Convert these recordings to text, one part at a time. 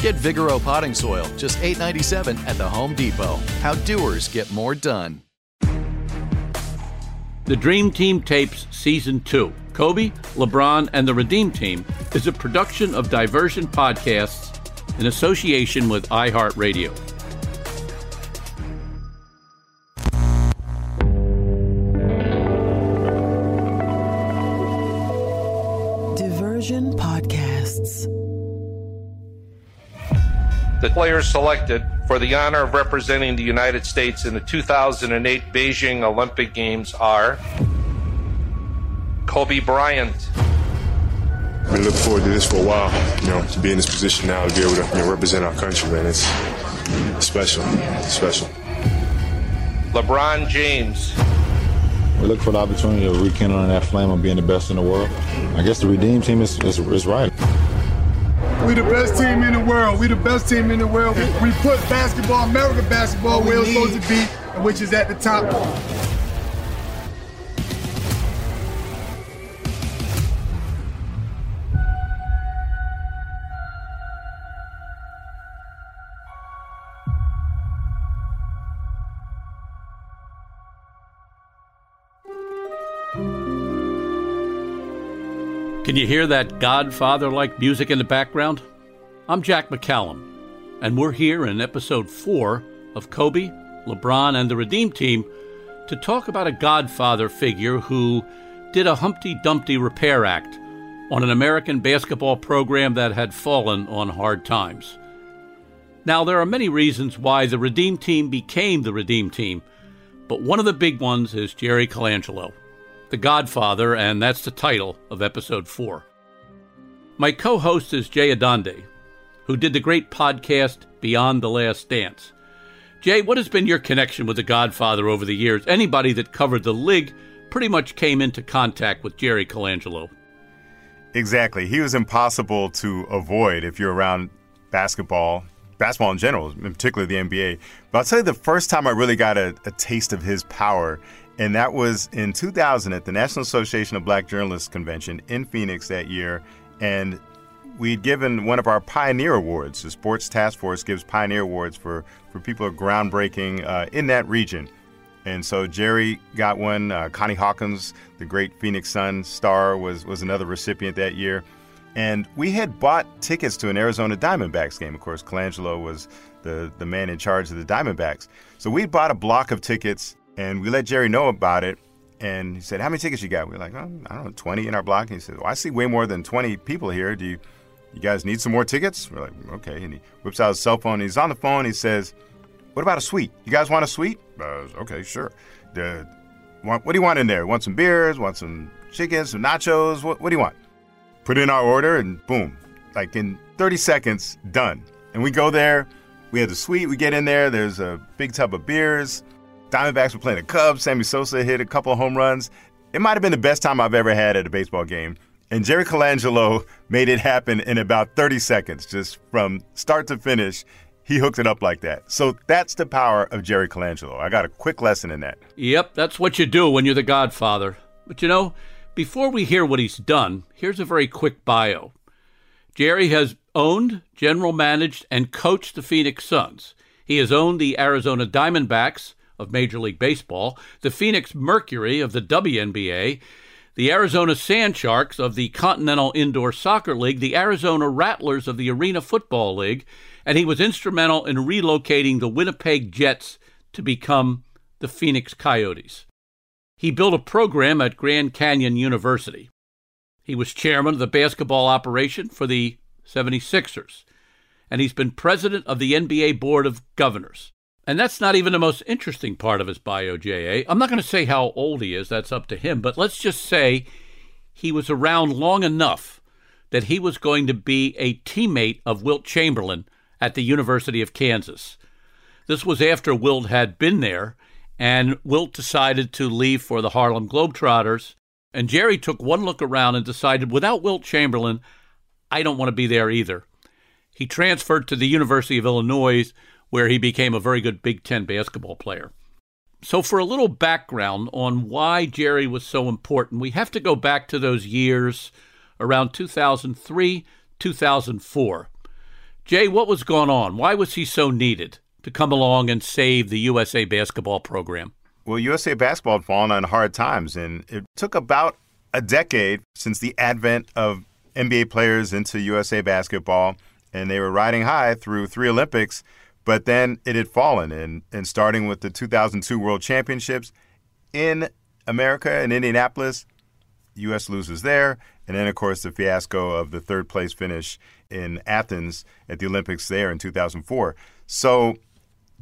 Get Vigoro potting soil, just $8.97 at the Home Depot. How doers get more done. The Dream Team Tapes Season 2. Kobe, LeBron, and the Redeem Team is a production of Diversion Podcasts in association with iHeartRadio. The players selected for the honor of representing the United States in the 2008 Beijing Olympic Games are Kobe Bryant, Been looking forward to this for a while. You know, to be in this position now, to be able to you know, represent our country, man, it's special. It's special. LeBron James, We look for the opportunity to rekindle that flame of being the best in the world. I guess the Redeem team is, is, is right. We the best team in the world. We the best team in the world. We, we put basketball, American basketball, where it's supposed to be, which is at the top. Can you hear that Godfather like music in the background? I'm Jack McCallum, and we're here in episode 4 of Kobe, LeBron, and the Redeem Team to talk about a Godfather figure who did a Humpty Dumpty repair act on an American basketball program that had fallen on hard times. Now, there are many reasons why the Redeem Team became the Redeem Team, but one of the big ones is Jerry Colangelo. The Godfather, and that's the title of episode 4. My co host is Jay Adande, who did the great podcast Beyond the Last Dance. Jay, what has been your connection with The Godfather over the years? Anybody that covered the league pretty much came into contact with Jerry Colangelo. Exactly. He was impossible to avoid if you're around basketball, basketball in general, in particular the NBA. But I'll tell you the first time I really got a, a taste of his power and that was in 2000 at the National Association of Black Journalists Convention in Phoenix that year. And we'd given one of our Pioneer Awards. The Sports Task Force gives Pioneer Awards for, for people who are groundbreaking uh, in that region. And so Jerry got one. Uh, Connie Hawkins, the great Phoenix Sun star, was, was another recipient that year. And we had bought tickets to an Arizona Diamondbacks game. Of course, Colangelo was the, the man in charge of the Diamondbacks. So we bought a block of tickets and we let Jerry know about it. And he said, How many tickets you got? We are like, oh, I don't know, 20 in our block. And he said, Well, I see way more than 20 people here. Do you, you guys need some more tickets? We're like, Okay. And he whips out his cell phone. He's on the phone. He says, What about a suite? You guys want a suite? Okay, sure. The, what, what do you want in there? Want some beers? Want some chicken? Some nachos? What, what do you want? Put in our order and boom, like in 30 seconds, done. And we go there. We have the suite. We get in there. There's a big tub of beers. Diamondbacks were playing the Cubs. Sammy Sosa hit a couple of home runs. It might have been the best time I've ever had at a baseball game. And Jerry Colangelo made it happen in about 30 seconds, just from start to finish. he hooked it up like that. So that's the power of Jerry Colangelo. I got a quick lesson in that. Yep, that's what you do when you're the godfather. But you know, before we hear what he's done, here's a very quick bio. Jerry has owned, general managed, and coached the Phoenix Suns. He has owned the Arizona Diamondbacks of Major League Baseball, the Phoenix Mercury of the WNBA, the Arizona Sand Sharks of the Continental Indoor Soccer League, the Arizona Rattlers of the Arena Football League, and he was instrumental in relocating the Winnipeg Jets to become the Phoenix Coyotes. He built a program at Grand Canyon University. He was chairman of the basketball operation for the 76ers, and he's been president of the NBA Board of Governors. And that's not even the most interesting part of his bio, JA. I'm not going to say how old he is, that's up to him, but let's just say he was around long enough that he was going to be a teammate of Wilt Chamberlain at the University of Kansas. This was after Wilt had been there, and Wilt decided to leave for the Harlem Globetrotters. And Jerry took one look around and decided, without Wilt Chamberlain, I don't want to be there either. He transferred to the University of Illinois, where he became a very good Big Ten basketball player. So, for a little background on why Jerry was so important, we have to go back to those years around 2003, 2004. Jay, what was going on? Why was he so needed to come along and save the USA basketball program? Well, USA basketball had fallen on hard times, and it took about a decade since the advent of NBA players into USA basketball, and they were riding high through three Olympics but then it had fallen, and, and starting with the 2002 World Championships in America, in Indianapolis, U.S. loses there. And then, of course, the fiasco of the third place finish in Athens at the Olympics there in 2004. So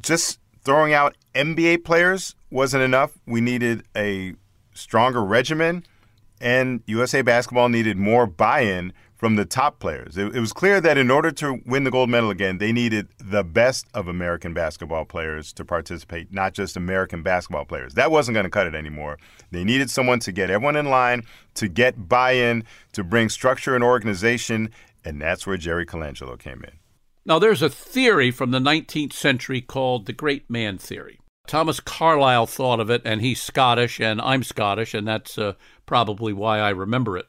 just throwing out NBA players wasn't enough. We needed a stronger regimen, and USA basketball needed more buy in from the top players. It, it, was clear that in order to win the gold medal again, they needed the best of American basketball players to participate, not just American basketball players. That wasn't going to cut it anymore. They needed someone to get everyone in line, to get buy in, to bring structure and organization, and that's where Jerry Colangelo came in. Now, there's a theory from the 19th century called the Great Man Theory. Thomas Carlyle thought of it, and he's Scottish, and I'm Scottish, and that's uh, probably why I remember it.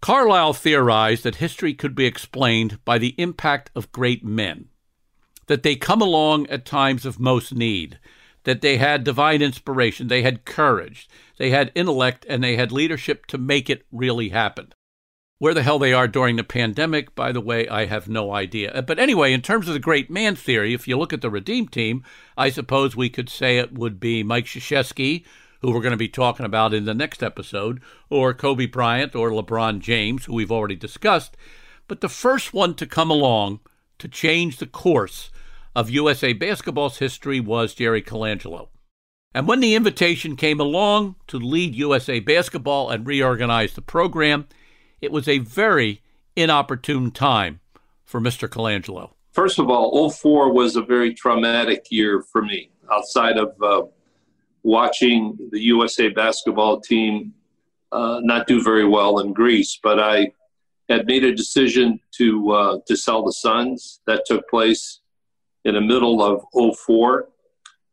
Carlyle theorized that history could be explained by the impact of great men, that they come along at times of most need, that they had divine inspiration, they had courage, they had intellect, and they had leadership to make it really happen. Where the hell they are during the pandemic, by the way, I have no idea. Uh, but anyway, in terms of the great man theory, if you look at the Redeem team, I suppose we could say it would be Mike Krzyzewski, who we're going to be talking about in the next episode, or Kobe Bryant or LeBron James, who we've already discussed. But the first one to come along to change the course of USA basketball's history was Jerry Colangelo. And when the invitation came along to lead USA basketball and reorganize the program, it was a very inopportune time for Mr. Colangelo. First of all, 04 was a very traumatic year for me outside of uh, watching the USA basketball team uh, not do very well in Greece, but I had made a decision to uh, to sell the Suns. That took place in the middle of 04.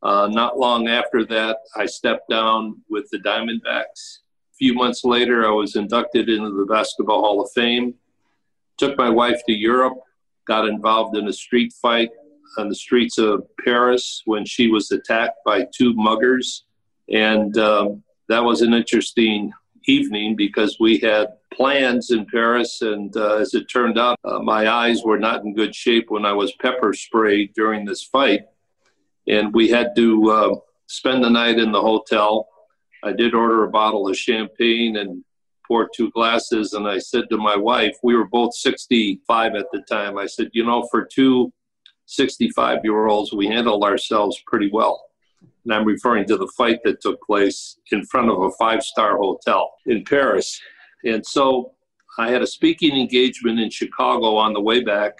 Uh, not long after that, I stepped down with the Diamondbacks. A few months later, I was inducted into the Basketball Hall of Fame. Took my wife to Europe, got involved in a street fight on the streets of Paris when she was attacked by two muggers. And um, that was an interesting evening because we had plans in Paris. And uh, as it turned out, uh, my eyes were not in good shape when I was pepper sprayed during this fight. And we had to uh, spend the night in the hotel. I did order a bottle of champagne and poured two glasses. And I said to my wife, we were both 65 at the time, I said, you know, for two 65 year olds, we handled ourselves pretty well. And I'm referring to the fight that took place in front of a five star hotel in Paris. And so I had a speaking engagement in Chicago on the way back.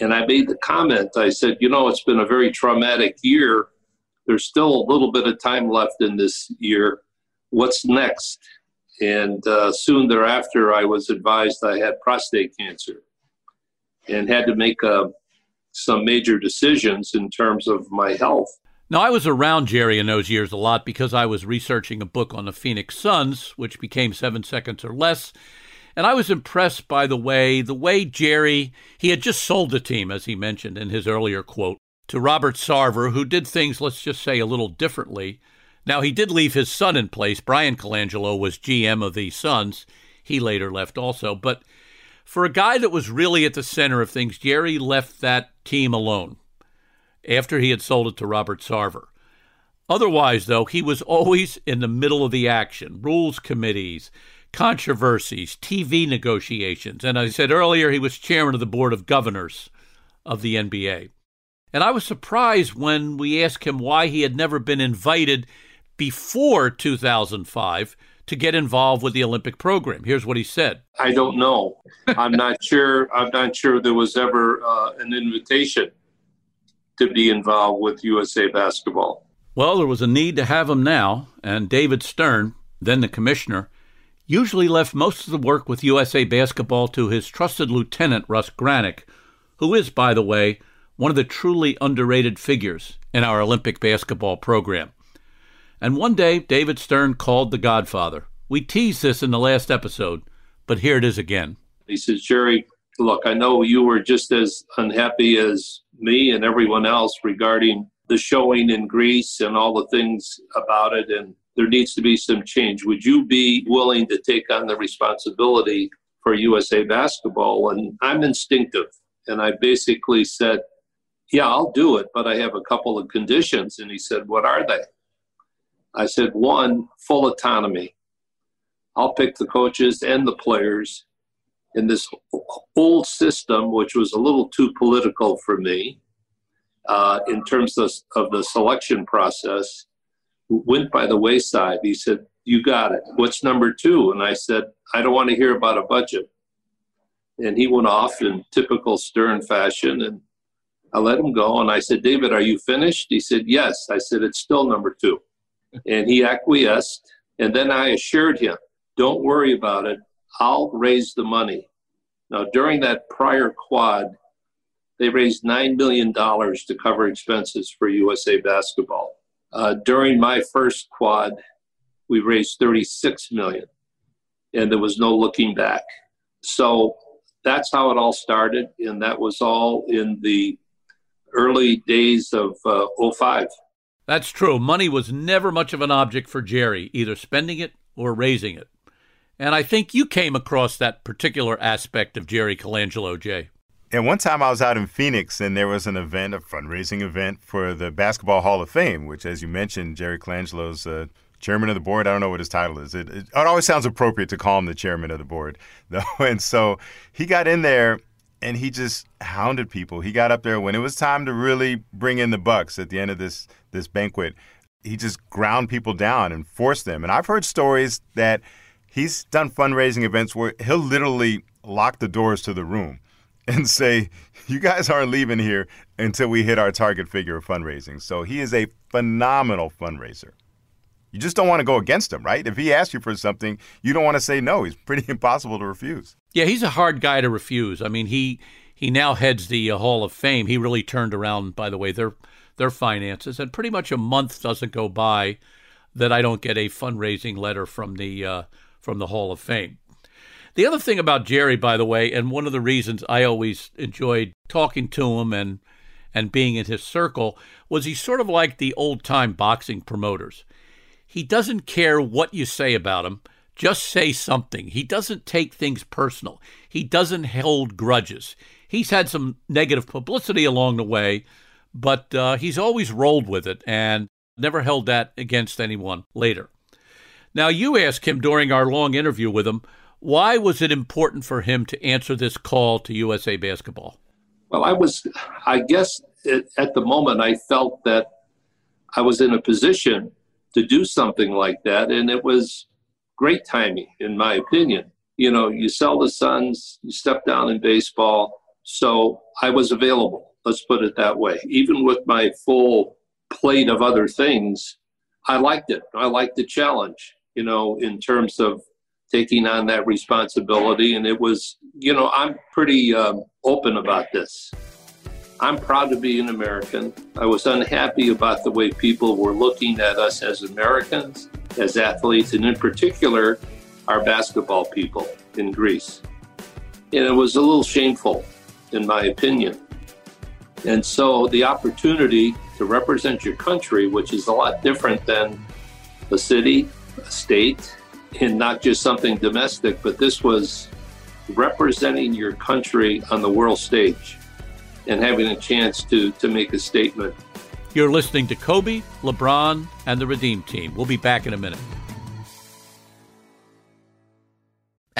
And I made the comment I said, you know, it's been a very traumatic year. There's still a little bit of time left in this year. What's next? And uh, soon thereafter, I was advised I had prostate cancer and had to make a some major decisions in terms of my health. Now, I was around Jerry in those years a lot because I was researching a book on the Phoenix Suns, which became Seven Seconds or Less. And I was impressed by the way, the way Jerry, he had just sold the team, as he mentioned in his earlier quote, to Robert Sarver, who did things, let's just say, a little differently. Now, he did leave his son in place. Brian Colangelo was GM of the Suns. He later left also. But for a guy that was really at the center of things, Jerry left that team alone after he had sold it to Robert Sarver. Otherwise, though, he was always in the middle of the action rules committees, controversies, TV negotiations. And I said earlier, he was chairman of the board of governors of the NBA. And I was surprised when we asked him why he had never been invited before 2005 to get involved with the Olympic program. Here's what he said. I don't know. I'm not sure. I'm not sure there was ever uh, an invitation to be involved with USA basketball. Well, there was a need to have him now, and David Stern, then the commissioner, usually left most of the work with USA basketball to his trusted lieutenant, Russ Granik, who is, by the way, one of the truly underrated figures in our Olympic basketball program. And one day, David Stern called the Godfather. We teased this in the last episode, but here it is again. He says, Jerry, look, I know you were just as unhappy as me and everyone else regarding the showing in Greece and all the things about it. And there needs to be some change. Would you be willing to take on the responsibility for USA basketball? And I'm instinctive. And I basically said, Yeah, I'll do it, but I have a couple of conditions. And he said, What are they? I said, One, full autonomy. I'll pick the coaches and the players in this old system, which was a little too political for me uh, in terms of, of the selection process went by the wayside. He said, You got it. What's number two? And I said, I don't want to hear about a budget. And he went off in typical Stern fashion. And I let him go. And I said, David, are you finished? He said, Yes. I said, It's still number two. And he acquiesced. And then I assured him, Don't worry about it. I'll raise the money. Now, during that prior quad, they raised $9 million to cover expenses for USA basketball. Uh, during my first quad, we raised 36 million, and there was no looking back. So that's how it all started, and that was all in the early days of uh, 05. That's true. Money was never much of an object for Jerry, either spending it or raising it. And I think you came across that particular aspect of Jerry Colangelo, Jay. And one time I was out in Phoenix and there was an event, a fundraising event for the Basketball Hall of Fame, which, as you mentioned, Jerry Colangelo's uh, chairman of the board. I don't know what his title is. It, it, it, always sounds appropriate to call him the chairman of the board, though. And so he got in there and he just hounded people. He got up there when it was time to really bring in the bucks at the end of this this banquet. He just ground people down and forced them. And I've heard stories that he's done fundraising events where he'll literally lock the doors to the room and say, You guys aren't leaving here until we hit our target figure of fundraising. So he is a phenomenal fundraiser. You just don't want to go against him, right? If he asks you for something, you don't want to say no. He's pretty impossible to refuse. Yeah, he's a hard guy to refuse. I mean, he he now heads the uh, Hall of Fame. He really turned around, by the way, their their finances, and pretty much a month doesn't go by that I don't get a fundraising letter from the uh, from the Hall of Fame. The other thing about Jerry, by the way, and one of the reasons I always enjoyed talking to him and and being in his circle was he's sort of like the old time boxing promoters. He doesn't care what you say about him, just say something. He doesn't take things personal. He doesn't hold grudges. He's had some negative publicity along the way, but uh, he's always rolled with it and never held that against anyone later. Now, you asked him during our long interview with him why was it important for him to answer this call to USA Basketball? Well, I was, I guess at the moment, I felt that I was in a position to do something like that, and it was great timing, in my opinion. You know, you sell the Suns, you step down in baseball, so I was available. Let's put it that way. Even with my full plate of other things, I liked it. I liked the challenge, you know, in terms of taking on that responsibility. And it was, you know, I'm pretty um, open about this. I'm proud to be an American. I was unhappy about the way people were looking at us as Americans, as athletes, and in particular, our basketball people in Greece. And it was a little shameful, in my opinion. And so the opportunity to represent your country, which is a lot different than a city, a state, and not just something domestic, but this was representing your country on the world stage and having a chance to, to make a statement. You're listening to Kobe, LeBron, and the Redeem Team. We'll be back in a minute.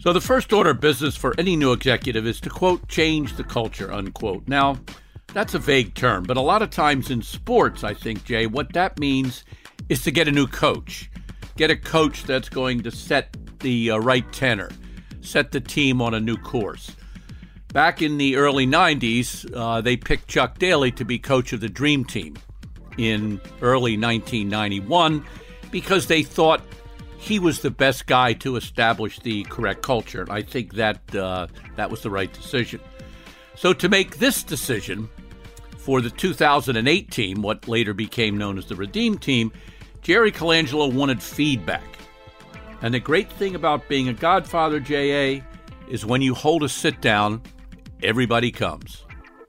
So, the first order of business for any new executive is to, quote, change the culture, unquote. Now, that's a vague term, but a lot of times in sports, I think, Jay, what that means is to get a new coach. Get a coach that's going to set the uh, right tenor, set the team on a new course. Back in the early 90s, uh, they picked Chuck Daly to be coach of the Dream Team in early 1991 because they thought he was the best guy to establish the correct culture. And I think that uh, that was the right decision. So to make this decision for the 2008 team, what later became known as the Redeem Team, Jerry Colangelo wanted feedback. And the great thing about being a Godfather, JA, is when you hold a sit down, everybody comes.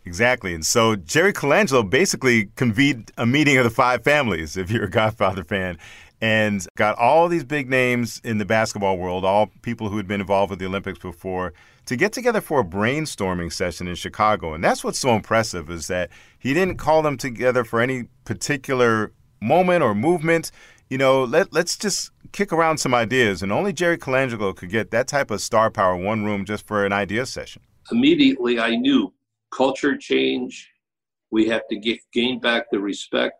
Exactly. And so Jerry Colangelo basically convened a meeting of the five families, if you're a Godfather fan and got all these big names in the basketball world, all people who had been involved with the Olympics before, to get together for a brainstorming session in Chicago. And that's what's so impressive is that he didn't call them together for any particular moment or movement. You know, let, let's just kick around some ideas. And only Jerry Colangelo could get that type of star power one room just for an idea session. Immediately, I knew culture change. We have to get, gain back the respect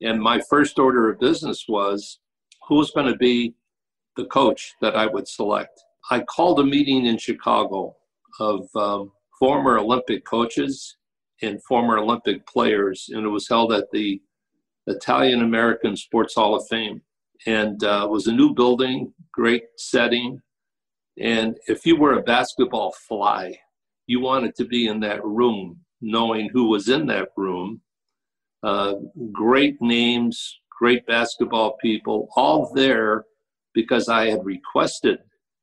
and my first order of business was who's going to be the coach that I would select. I called a meeting in Chicago of um, former Olympic coaches and former Olympic players, and it was held at the Italian American Sports Hall of Fame. And uh, it was a new building, great setting. And if you were a basketball fly, you wanted to be in that room, knowing who was in that room uh, great names, great basketball people, all there because I had requested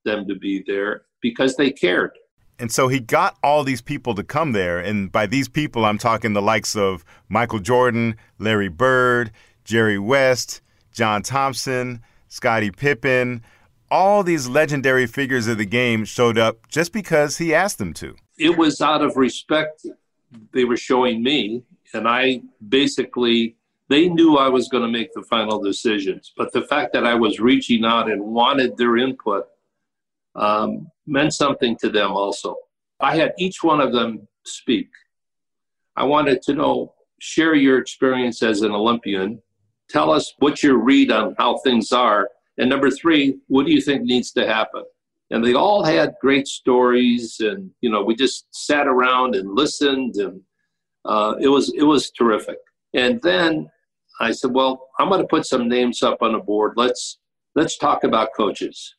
them to be there because they cared. And so he got all these people to come there. And by these people, I'm talking the likes of Michael Jordan, Larry Bird, Jerry West, John Thompson, Scottie Pippen. All these legendary figures of the game showed up just because he asked them to. It was out of respect they were showing me and I basically they knew I was going to make the final decisions, but the fact that I was reaching out and wanted their input um, meant something to them also. I had each one of them speak. I wanted to know, share your experience as an Olympian. Tell us what your read on how things are. And number three, what do you think needs to happen? and they all had great stories. And you know, we just sat around and listened, and uh, it was it was terrific. And then I said, well, I'm going to put some names up on the board. Let's let's talk about coaches,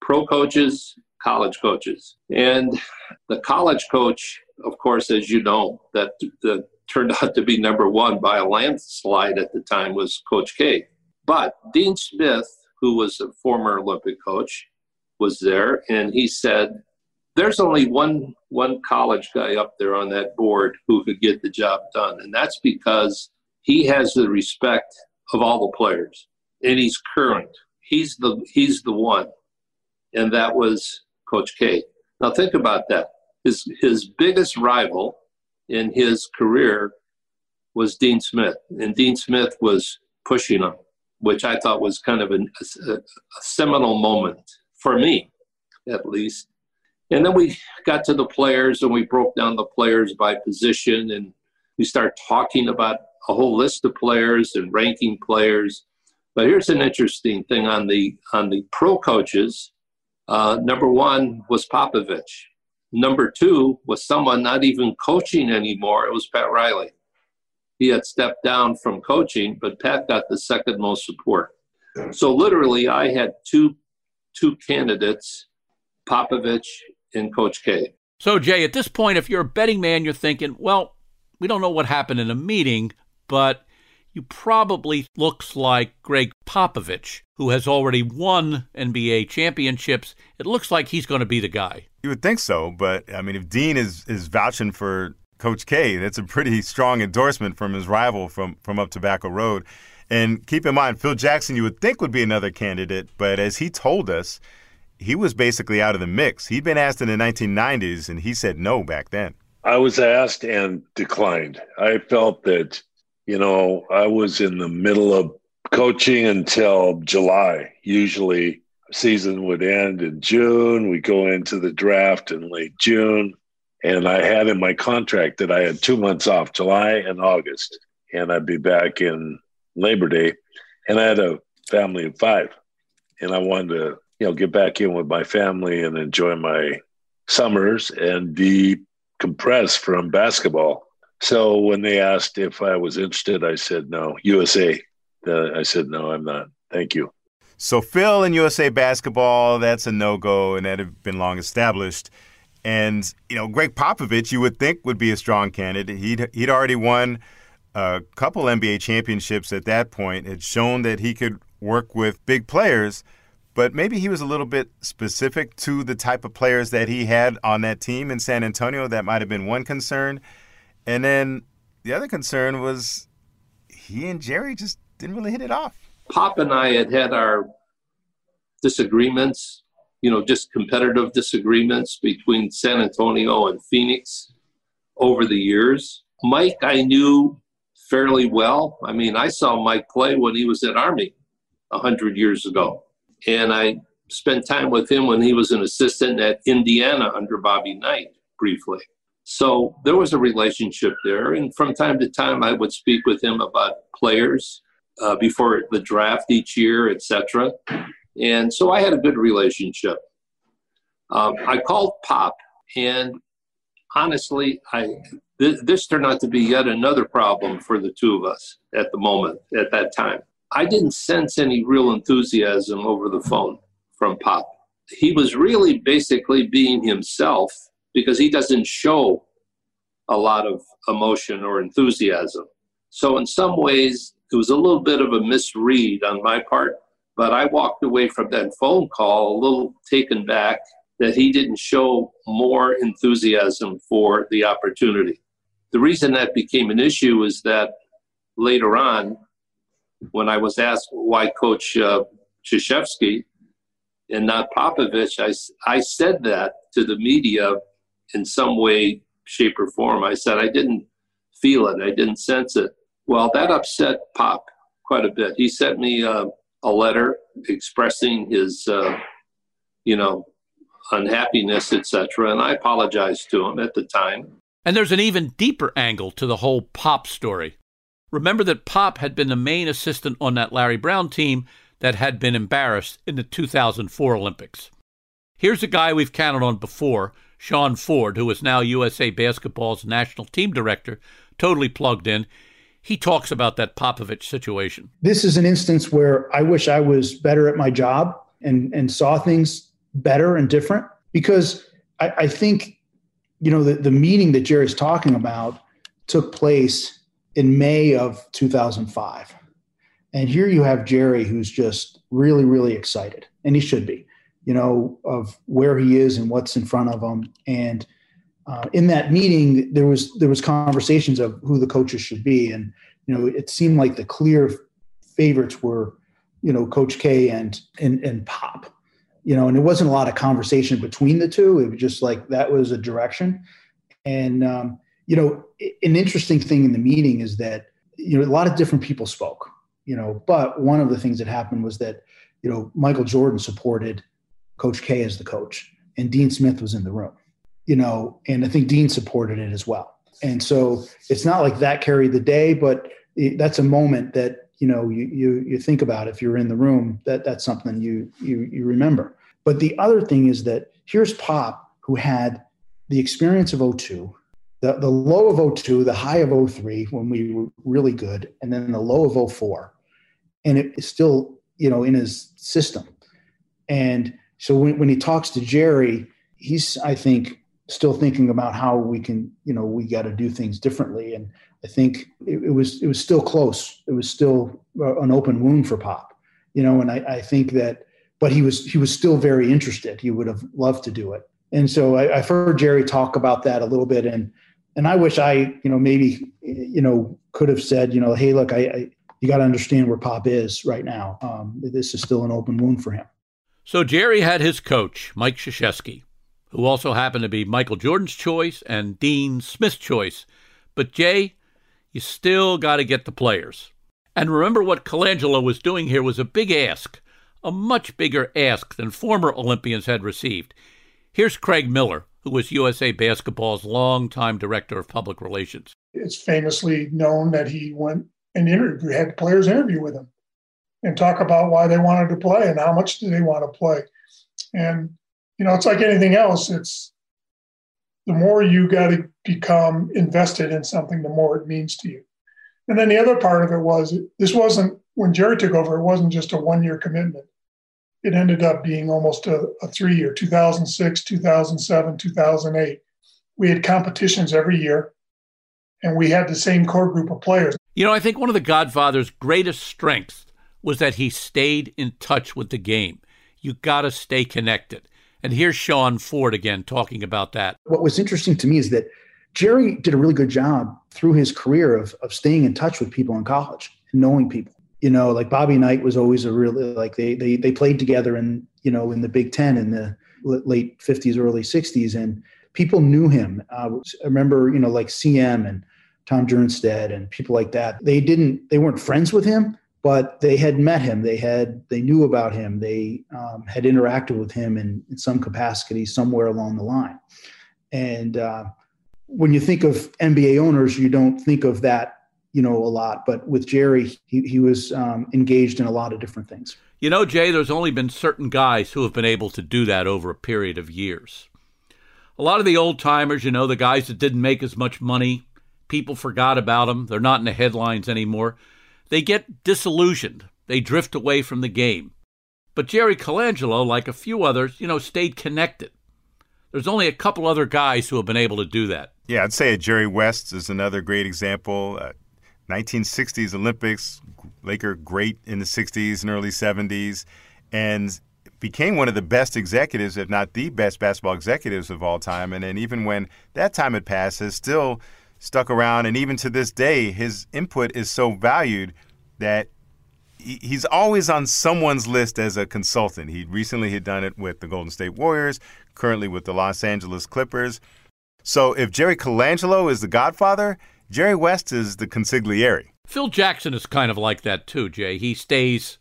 pro coaches, college coaches, and the college coach, of course, as you know, that that turned out to be number one by a landslide at the time was Coach K. But Dean Smith, who was a former Olympic coach, was there, and he said, "There's only one one college guy up there on that board who could get the job done, and that's because he has the respect of all the players, and he's current. He's the he's the one, and that was Coach K. Now think about that. His his biggest rival in his career was Dean Smith, and Dean Smith was pushing him, which I thought was kind of an, a, a seminal moment for me, at least. And then we got to the players and we broke down the players by position and we started talking about a whole list of players and ranking players. But here's an interesting thing on the on the pro coaches. Uh, number one was Popovich. Number two was someone not even coaching anymore. It was Pat Riley. He had stepped down from coaching, but Pat got the second most support. So literally, I had two two candidates, Popovich and Coach K. So Jay, at this point, if you're a betting man, you're thinking, well, we don't know what happened in a meeting, but you probably looks like Gregg Popovich, who has already won NBA championships. It looks like he's going to be the guy. You would think so, but I mean, if Dean is is vouching for Coach K, that's a pretty strong endorsement from his rival from from up Tobacco Road. And keep in mind, Phil Jackson, you would think would be another candidate, but as he told us, he was basically out of the mix. He'd been asked in the 1990s, and he said no back then. I was asked and declined. I felt that you know, I was in the middle of coaching until July. Usually, season would end in June. We go into the draft in late June. And I had in my contract that I had two months off, July and August, and I'd be back in Labor Day. And I had a family of five, and I wanted to, you know, get back in with my family and enjoy my summers and decompress from basketball. So when they asked if I was interested, I said no. USA. Uh, I said no, I'm not. Thank you. So Phil and USA basketball, that's a no go, and that had been long established. And you know, Gregg Popovich, you would think would be a strong candidate. He'd he'd already won a couple NBA championships at that point. Had shown that he could work with big players, but maybe he was a little bit specific to the type of players that he had on that team in San Antonio. That might have been one concern. And then the other concern was he and Jerry just didn't really hit it off. Pop and I had had our disagreements, you know, just competitive disagreements between San Antonio and Phoenix over the years. Mike, I knew fairly well. I mean, I saw Mike play when he was at Army a 100 years ago. And I spent time with him when he was an assistant at Indiana under Bobby Knight briefly. So there was a relationship there, and from time to time, I would speak with him about players uh, before the draft each year, etc. And so I had a good relationship. Um, I called Pop, and honestly, I th- this turned out to be yet another problem for the two of us at the moment at that time. I didn't sense any real enthusiasm over the phone from Pop. He was really basically being himself because he doesn't show a lot of emotion or enthusiasm. So, in some ways, it was a little bit of a misread on my part, but I walked away from that phone call a little taken back that he didn't show more enthusiasm for the opportunity. The reason that became an issue is that later on, when I was asked why Coach uh, and not Popovich, I, I said that to the media in some way, shape, or form. I said I didn't feel it, I didn't sense it. Well, that upset Pop quite a bit. He sent me uh, a letter expressing his, uh, you know, unhappiness, etc., and I apologized to him at the time. And there's an even deeper angle to the whole Pop story. Remember that Pop had been the main assistant on that Larry Brown team that had been embarrassed in the 2004 Olympics. Here's a guy we've counted on before, Sean Ford, who is now USA Basketball's national team director, totally plugged in. He talks about that Popovich situation. This is an instance where I wish I was better at my job and, and saw things better and different because I, I think, you know, the, the meeting that Jerry's talking about took place in May of 2005. And here you have Jerry, who's just really, really excited, and he should be, you know, of where he is and what's in front of him. And uh, in that meeting, there was there was conversations of who the coaches should be, and you know, it seemed like the clear favorites were, you know, Coach K and and and Pop, you know, and it wasn't a lot of conversation between the two. It was just like that was a direction, and um, you know, an interesting thing in the meeting is that you know a lot of different people spoke you know, but one of the things that happened was that, you know, Michael Jordan supported Coach K as the coach, and Dean Smith was in the room, you know, and I think Dean supported it as well. And so it's not like that carried the day, but it, that's a moment that you know you, you you think about if you're in the room that that's something you you you remember. But the other thing is that here's Pop who had the experience of 02 the, the low of 02, the high of 03 when we were really good, and then the low of 04 and it is still you know in his system. And so when, when he talks to jerry he's i think still thinking about how we can you know we got to do things differently. And i think it, it, was it was still close. It was still uh, an open wound for pop you know and I, I think that but he was he was still very interested. He would have loved to do it. And so I, i've heard jerry talk about that a little bit. And and i wish i you know maybe you know could have said you know hey look i, I you got to understand where Pop is right now. Um, this is still an open wound for him. So Jerry had his coach, Mike Krzyzewski, who also happened to be Michael Jordan's choice and Dean Smith's choice. But Jay, you still got to get the players. And remember what Colangelo was doing here was a big ask, a much bigger ask than former Olympians had received. Here's Craig Miller, who was USA Basketball's longtime director of public relations. It's famously known that he went and interview, had players interview with him and talk about why they wanted to play and how much do they want to play. And, you know, it's like anything else. It's the more you got to become invested in something, the more it means to you. And then the other part of it was this wasn't when Jerry took over, it wasn't just a one year commitment. It ended up being almost a, a three year 2006, 2007, 2008. We had competitions every year and we had the same core group of players. You know, I think one of the Godfather's greatest strengths was that he stayed in touch with the game. You got to stay connected. And here's Sean Ford again talking about that. What was interesting to me is that Jerry did a really good job through his career of, of staying in touch with people in college and knowing people. You know, like Bobby Knight was always a really like they they they played together in you know in the Big Ten in the late 50s, early 60s, and people knew him. Uh, I remember you know like CM and Tom Jernstedt and people like that. They didn't, they weren't friends with him, but they had met him. They had, they knew about him. They um, had interacted with him in, in some capacity somewhere along the line. And uh, when you think of NBA owners, you don't think of that, you know, a lot. But with Jerry, he, he was um, engaged in a lot of different things. You know, Jay, there's only been certain guys who have been able to do that over a period of years. A lot of the old timers, you know, the guys that didn't make as much money, People forgot about them. They're not in the headlines anymore. They get disillusioned. They drift away from the game. But Jerry Colangelo, like a few others, you know, stayed connected. There's only a couple other guys who have been able to do that. Yeah, I'd say Jerry West is another great example. Uh, 1960s Olympics, Laker great in the 60s and early 70s, and became one of the best executives, if not the best basketball executives of all time. And then even when that time had passed, has still stuck around, and even to this day, his input is so valued that he's always on someone's list as a consultant. He recently had done it with the Golden State Warriors, currently with the Los Angeles Clippers. So if Jerry Colangelo is the godfather, Jerry West is the consigliere. Phil Jackson is kind of like that too, Jay. He stays,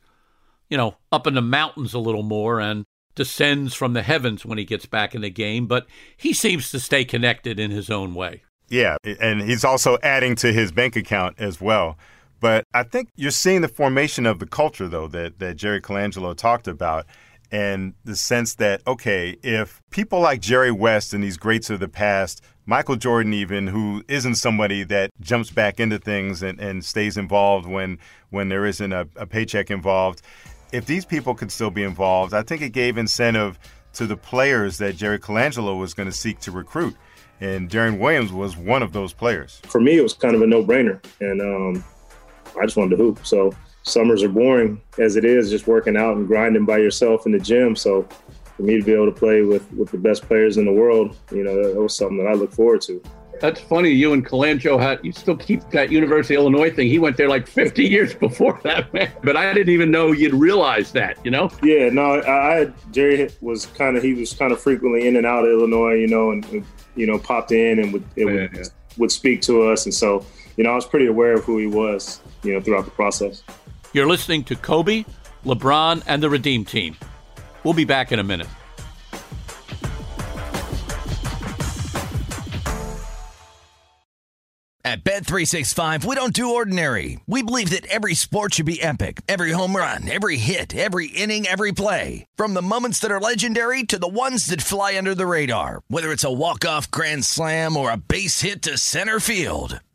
you know, up in the mountains a little more and descends from the heavens when he gets back in the game, but he seems to stay connected in his own way. Yeah, and he's also adding to his bank account as well. But I think you're seeing the formation of the culture, though, that, that Jerry Colangelo talked about. And the sense that, okay, if people like Jerry West and these greats of the past, Michael Jordan even, who isn't somebody that jumps back into things and, and stays involved when, when there isn't a, a paycheck involved, if these people could still be involved, I think it gave incentive to the players that Jerry Colangelo was going to seek to recruit. And Deron Williams was one of those players. For me, it was kind of a no brainer. And um, I just wanted to hoop. So summers are boring as it is, just working out and grinding by yourself in the gym. So for me to be able to play with, with the best players in the world, you know, that, that was something that I look forward to. That's funny. You and Colangelo had you still keep that University of Illinois thing. He went there like 50 years before that, man. But I didn't even know you'd realize that. You know? Yeah. No, I, I Jerry was kind of he was kind of frequently in and out of Illinois, you know, and you know popped in and would yeah, would, yeah. would speak to us, and so you know I was pretty aware of who he was, you know, throughout the process. You're listening to Kobe, LeBron, and the Redeem Team. We'll be back in a minute. At Bet365, we don't do ordinary. We believe that every sport should be epic. Every home run, every hit, every inning, every play. From the moments that are legendary to the ones that fly under the radar. Whether it's a walk-off grand slam or a base hit to center field.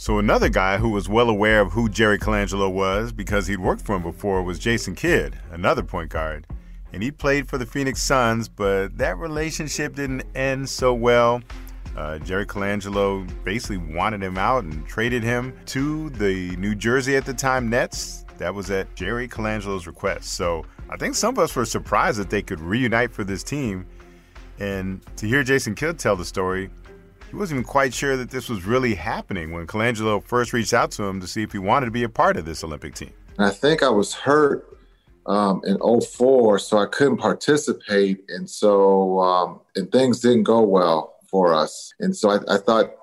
So another guy who was well aware of who Jerry Colangelo was because he'd worked for him before was Jason Kidd, another point guard. And he played for the Phoenix Suns, but that relationship didn't end so well. Uh, Jerry Colangelo basically wanted him out and traded him to the New Jersey at the time Nets. That was at Jerry Colangelo's request. So I think some of us were surprised that they could reunite for this team. And to hear Jason Kidd tell the story, he wasn't even quite sure that this was really happening when Colangelo first reached out to him to see if he wanted to be a part of this Olympic team. I think I was hurt um, in 04, so I couldn't participate. And so, um, and things didn't go well for us. And so I, I thought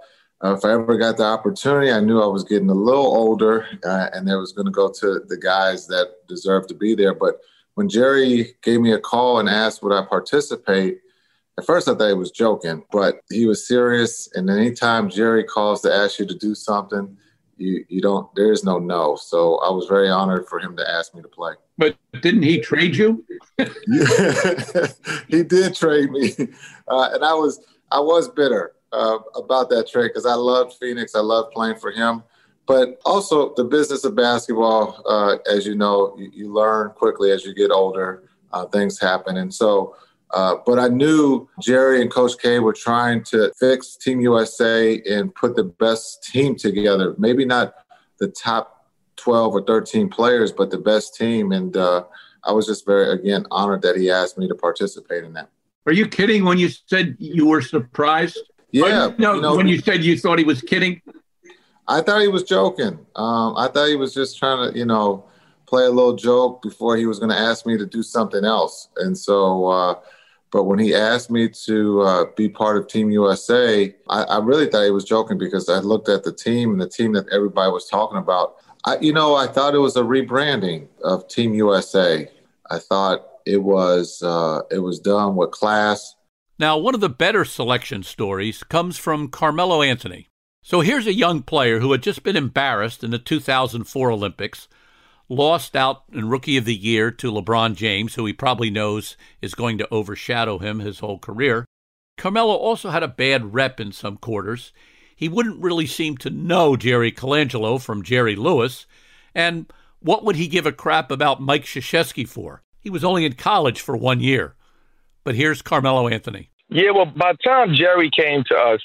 uh, if I ever got the opportunity, I knew I was getting a little older uh, and there was going to go to the guys that deserved to be there. But when Jerry gave me a call and asked would I participate, at first, I thought he was joking, but he was serious. And anytime Jerry calls to ask you to do something, you you don't. There is no no. So I was very honored for him to ask me to play. But didn't he trade you? he did trade me, uh, and I was I was bitter uh, about that trade because I loved Phoenix. I loved playing for him. But also the business of basketball, uh, as you know, you, you, learn quickly as you get older. Uh, things happen, and so uh, but I knew Jerry and Coach K were trying to fix Team USA and put the best team together. Maybe not the top 12 or 13 players, but the best team. And uh, I was just very, again, honored that he asked me to participate in that. Are you kidding when you said you were surprised? Yeah. no, you know, when you said you thought he was kidding? I thought he was joking. Um, I thought he was just trying to, you know, play a little joke before he was going to ask me to do something else. And so, uh, but when he asked me to uh, be part of Team USA, I, I, really thought he was joking because I looked at the team and the team that everybody was talking about. I, you know, I thought it was a rebranding of Team USA. I thought it was uh, it was done with class. Now, one of the better selection stories comes from Carmelo Anthony. So here's a young player who had just been embarrassed in the 2004 Olympics lost out in Rookie of the Year to LeBron James, who he probably knows is going to overshadow him his whole career. Carmelo also had a bad rep in some quarters. He wouldn't really seem to know Jerry Colangelo from Jerry Lewis. And what would he give a crap about Mike Krzyzewski for? He was only in college for one year. But here's Carmelo Anthony. Yeah, well, by the time Jerry came to us,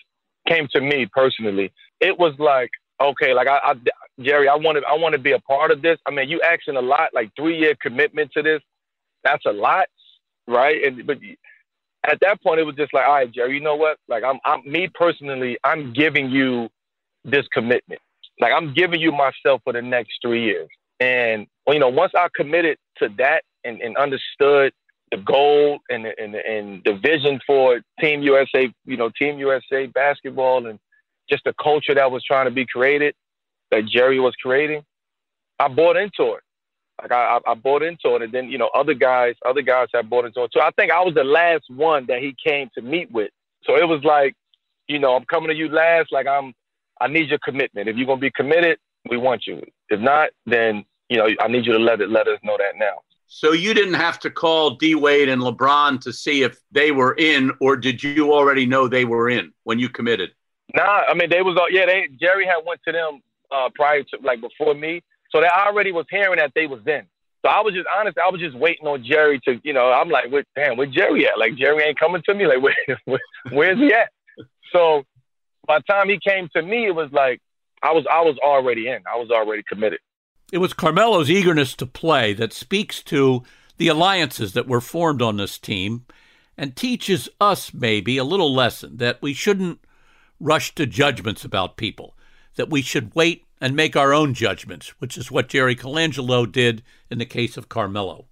came to me personally, it was like, okay, like I, I Jerry, I want to, I want to be a part of this. I mean, you asking a lot, like three year commitment to this. That's a lot, right? And but at that point, it was just like, all right, Jerry, you know what? Like, I'm, I'm me personally, I'm giving you this commitment. Like, I'm giving you myself for the next three years. And well, you know, once I committed to that and, and understood the goal and, and and the vision for Team USA, you know, Team USA basketball, and just the culture that was trying to be created, that Jerry was creating, I bought into it. Like I, I bought into it, and then you know other guys, other guys have bought into it too. I think I was the last one that he came to meet with, so it was like, you know, I'm coming to you last. Like I'm, I need your commitment. If you're gonna be committed, we want you. If not, then you know I need you to let it let us know that now. So you didn't have to call D Wade and LeBron to see if they were in, or did you already know they were in when you committed? Nah, I mean they was all yeah. They Jerry had went to them uh, prior to like before me, so they already was hearing that they was in. So I was just honest. I was just waiting on Jerry to, you know, I'm like, what, damn, where Jerry at? Like Jerry ain't coming to me. Like where, where where's he at? So by the time he came to me, it was like I was I was already in. I was already committed. It was Carmelo's eagerness to play that speaks to the alliances that were formed on this team and teaches us maybe a little lesson that we shouldn't rush to judgments about people, that we should wait and make our own judgments, which is what Jerry Colangelo did in the case of Carmelo.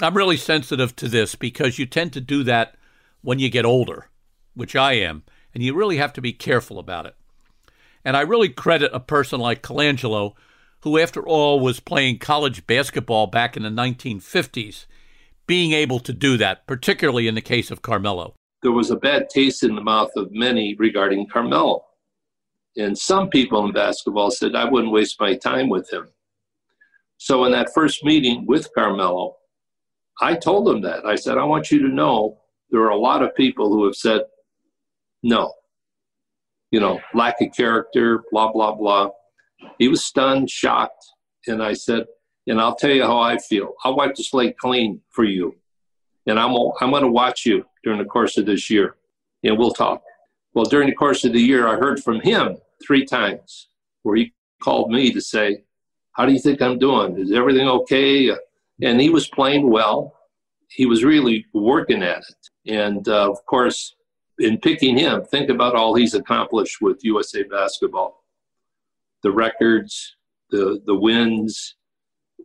I'm really sensitive to this because you tend to do that when you get older, which I am, and you really have to be careful about it. And I really credit a person like Colangelo, who, after all, was playing college basketball back in the 1950s, being able to do that, particularly in the case of Carmelo. There was a bad taste in the mouth of many regarding Carmelo. And some people in basketball said, I wouldn't waste my time with him. So in that first meeting with Carmelo, I told him that. I said, I want you to know there are a lot of people who have said, no, you know, lack of character, blah, blah, blah. He was stunned, shocked. And I said, and I'll tell you how I feel. I'll wipe the slate clean for you. And I'm, I'm going to watch you during the course of this year, and we'll talk. Well, during the course of the year, I heard from him three times where he called me to say, How do you think I'm doing? Is everything okay? And he was playing well. He was really working at it. And uh, of course, in picking him, think about all he's accomplished with USA basketball the records, the, the wins.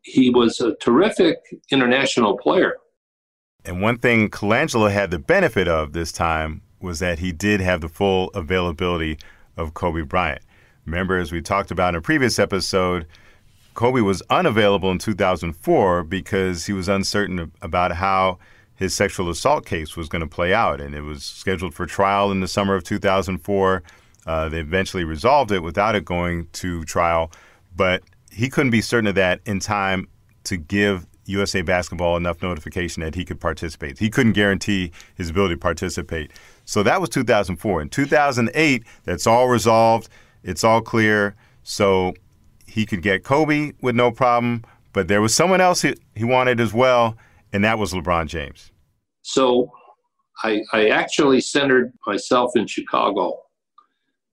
He was a terrific international player. And one thing Colangelo had the benefit of this time was that he did have the full availability of Kobe Bryant. Remember, as we talked about in a previous episode, Kobe was unavailable in 2004 because he was uncertain about how his sexual assault case was going to play out. And it was scheduled for trial in the summer of 2004. Uh, they eventually resolved it without it going to trial, but he couldn't be certain of that in time to give USA Basketball enough notification that he could participate. He couldn't guarantee his ability to participate. So that was 2004. In 2008, that's all resolved. It's all clear. So he could get Kobe with no problem. But there was someone else he, he wanted as well, and that was LeBron James. So I, I actually centered myself in Chicago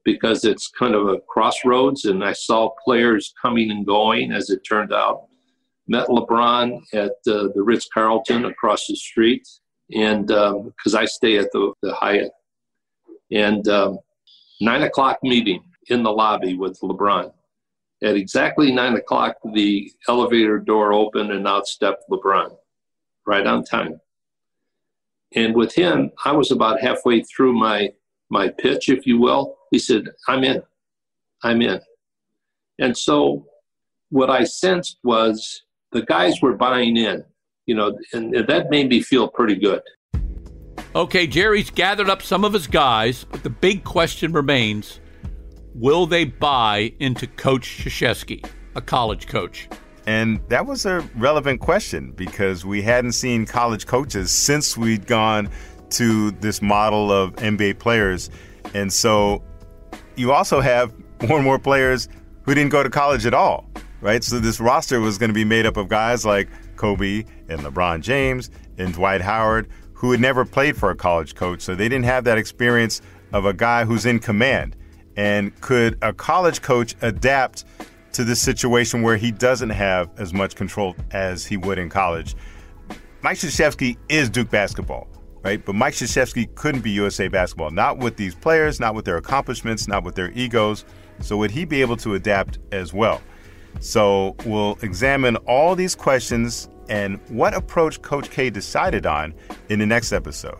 because it's kind of a crossroads, and I saw players coming and going as it turned out. Met LeBron at uh, the Ritz Carlton across the street and because um, I stay at the, the Hyatt, and um, nine o'clock meeting in the lobby with LeBron. At exactly nine o'clock, the elevator door opened and out stepped LeBron, right on time. And with him, I was about halfway through my my pitch, if you will. He said, "I'm in, I'm in," and so what I sensed was the guys were buying in you know, and that made me feel pretty good. Okay, Jerry's gathered up some of his guys, but the big question remains will they buy into Coach Krzyzewski, a college coach? And that was a relevant question because we hadn't seen college coaches since we'd gone to this model of NBA players. And so you also have more and more players who didn't go to college at all, right? So this roster was going to be made up of guys like Kobe and LeBron James and Dwight Howard who had never played for a college coach. So they didn't have that experience of a guy who's in command. And could a college coach adapt to this situation where he doesn't have as much control as he would in college? Mike Krzyzewski is Duke basketball, right? But Mike Krzyzewski couldn't be USA basketball, not with these players, not with their accomplishments, not with their egos. So would he be able to adapt as well? So we'll examine all these questions and what approach Coach K decided on in the next episode.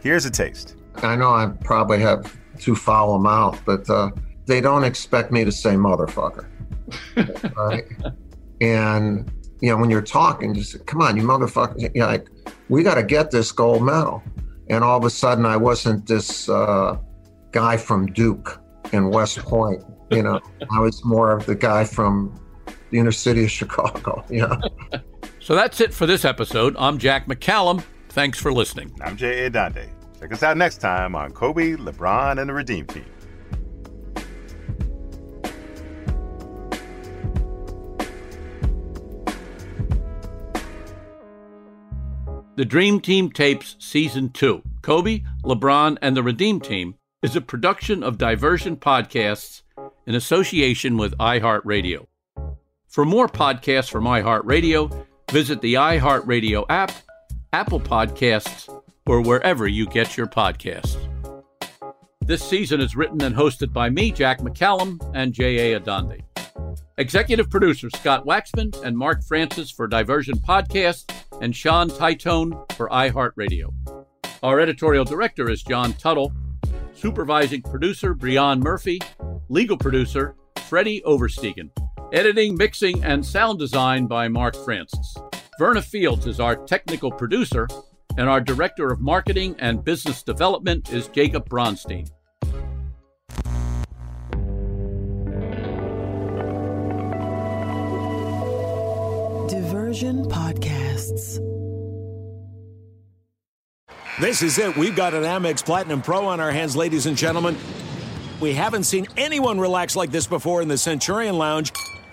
Here's a taste. I know I probably have too foul a mouth, but uh, they don't expect me to say motherfucker. right? And, you know, when you're talking, just come on, you motherfucker. You know, like, we got to get this gold medal. And all of a sudden, I wasn't this uh, guy from Duke in West Point. You know, I was more of the guy from the inner city of Chicago. You know? so that's it for this episode. I'm Jack McCallum. Thanks for listening. I'm Jay Adande. Check us out next time on Kobe, LeBron, and the Redeem Team. The Dream Team Tapes Season 2 Kobe, LeBron, and the Redeem Team is a production of Diversion Podcasts in association with iHeartRadio. For more podcasts from iHeartRadio, visit the iHeartRadio app, Apple Podcasts, or wherever you get your podcasts. This season is written and hosted by me, Jack McCallum, and J.A. Adande. Executive producers Scott Waxman and Mark Francis for Diversion Podcast, and Sean Titone for iHeartRadio. Our editorial director is John Tuttle. Supervising producer Brian Murphy. Legal producer Freddie Oversteegen. Editing, mixing, and sound design by Mark Francis. Verna Fields is our technical producer, and our director of marketing and business development is Jacob Bronstein. Diversion Podcasts. This is it. We've got an Amex Platinum Pro on our hands, ladies and gentlemen. We haven't seen anyone relax like this before in the Centurion Lounge.